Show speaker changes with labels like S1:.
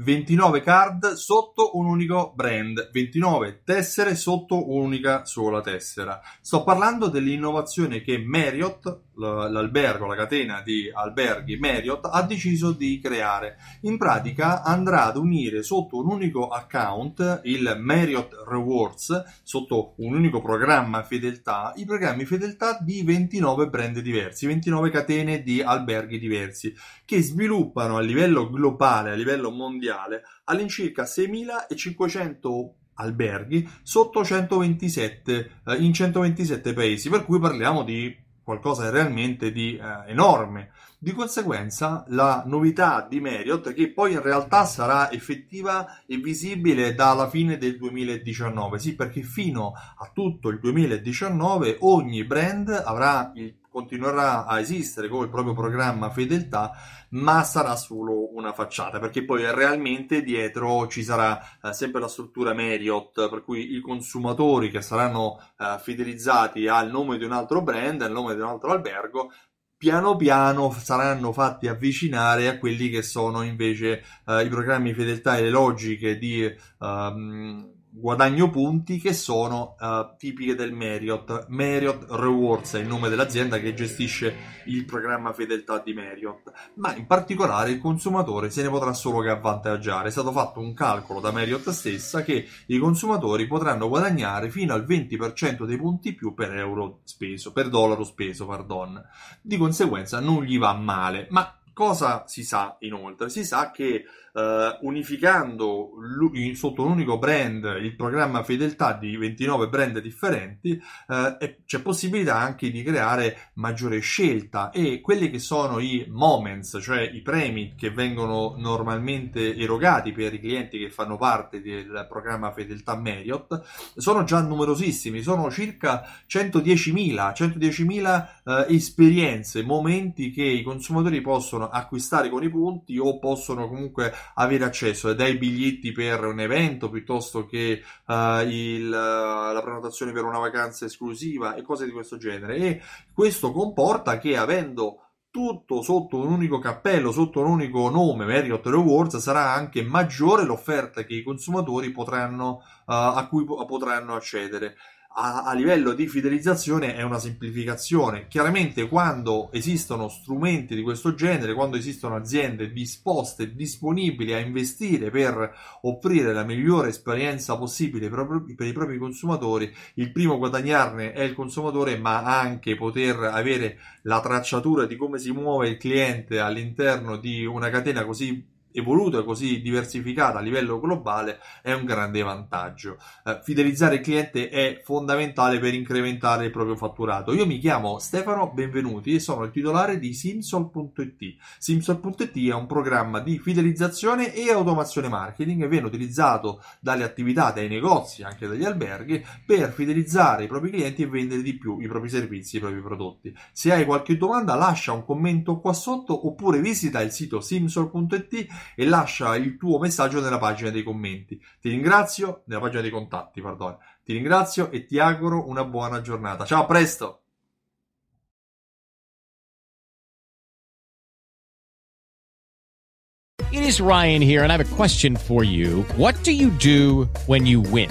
S1: 29 card sotto un unico brand, 29 tessere sotto un'unica sola tessera. Sto parlando dell'innovazione che Marriott, l'albergo, la catena di alberghi Marriott, ha deciso di creare. In pratica andrà ad unire sotto un unico account il Marriott Rewards, sotto un unico programma fedeltà, i programmi fedeltà di 29 brand diversi, 29 catene di alberghi diversi, che sviluppano a livello globale, a livello mondiale, all'incirca 6.500 alberghi sotto 127 eh, in 127 paesi, per cui parliamo di qualcosa realmente di eh, enorme. Di conseguenza, la novità di Marriott, che poi in realtà sarà effettiva e visibile dalla fine del 2019, sì, perché fino a tutto il 2019 ogni brand avrà il continuerà a esistere con il proprio programma fedeltà, ma sarà solo una facciata, perché poi realmente dietro ci sarà eh, sempre la struttura Marriott, per cui i consumatori che saranno eh, fidelizzati al nome di un altro brand, al nome di un altro albergo, piano piano saranno fatti avvicinare a quelli che sono invece eh, i programmi fedeltà e le logiche di um, guadagno punti che sono uh, tipiche del Marriott. Marriott Rewards è il nome dell'azienda che gestisce il programma fedeltà di Marriott, ma in particolare il consumatore se ne potrà solo che avvantaggiare. È stato fatto un calcolo da Marriott stessa che i consumatori potranno guadagnare fino al 20% dei punti più per euro speso, per dollaro speso, pardon. Di conseguenza non gli va male, ma Cosa si sa inoltre? Si sa che uh, unificando l- sotto un unico brand il programma fedeltà di 29 brand differenti, uh, c'è possibilità anche di creare maggiore scelta e quelli che sono i moments, cioè i premi che vengono normalmente erogati per i clienti che fanno parte del programma fedeltà Marriott, sono già numerosissimi, sono circa 110.000, 110.000 uh, esperienze, momenti che i consumatori possono acquistare con i punti o possono comunque avere accesso dai biglietti per un evento piuttosto che uh, il, la prenotazione per una vacanza esclusiva e cose di questo genere. E questo comporta che avendo tutto sotto un unico cappello, sotto un unico nome, Marriott Rewards, sarà anche maggiore l'offerta che i consumatori potranno, uh, a cui potranno accedere a, a, livello di fidelizzazione è una semplificazione. Chiaramente quando esistono strumenti di questo genere, quando esistono aziende disposte disponibili a investire per offrire la migliore esperienza possibile per, per i propri consumatori, il primo a guadagnarne è il consumatore, ma anche poter avere la tracciatura di come si muove il cliente all'interno di una catena così evoluta, così diversificata a livello globale è un grande vantaggio. Eh, fidelizzare il cliente è fondamentale per incrementare il proprio fatturato. Io mi chiamo Stefano Benvenuti e sono il titolare di Simsol.it. Simsol.it è un programma di fidelizzazione e automazione marketing e viene utilizzato dalle attività, dai negozi, anche dagli alberghi per fidelizzare i propri clienti e vendere di più i propri servizi, i propri prodotti. Se hai qualche domanda lascia un commento qua sotto oppure visita il sito simsol.it e lascia il tuo messaggio nella pagina dei commenti. Ti ringrazio, nella pagina dei contatti, perdono. Ti ringrazio e ti auguro una buona giornata. Ciao, a presto!
S2: It is Ryan here and I have a question for you. What do you do when you win?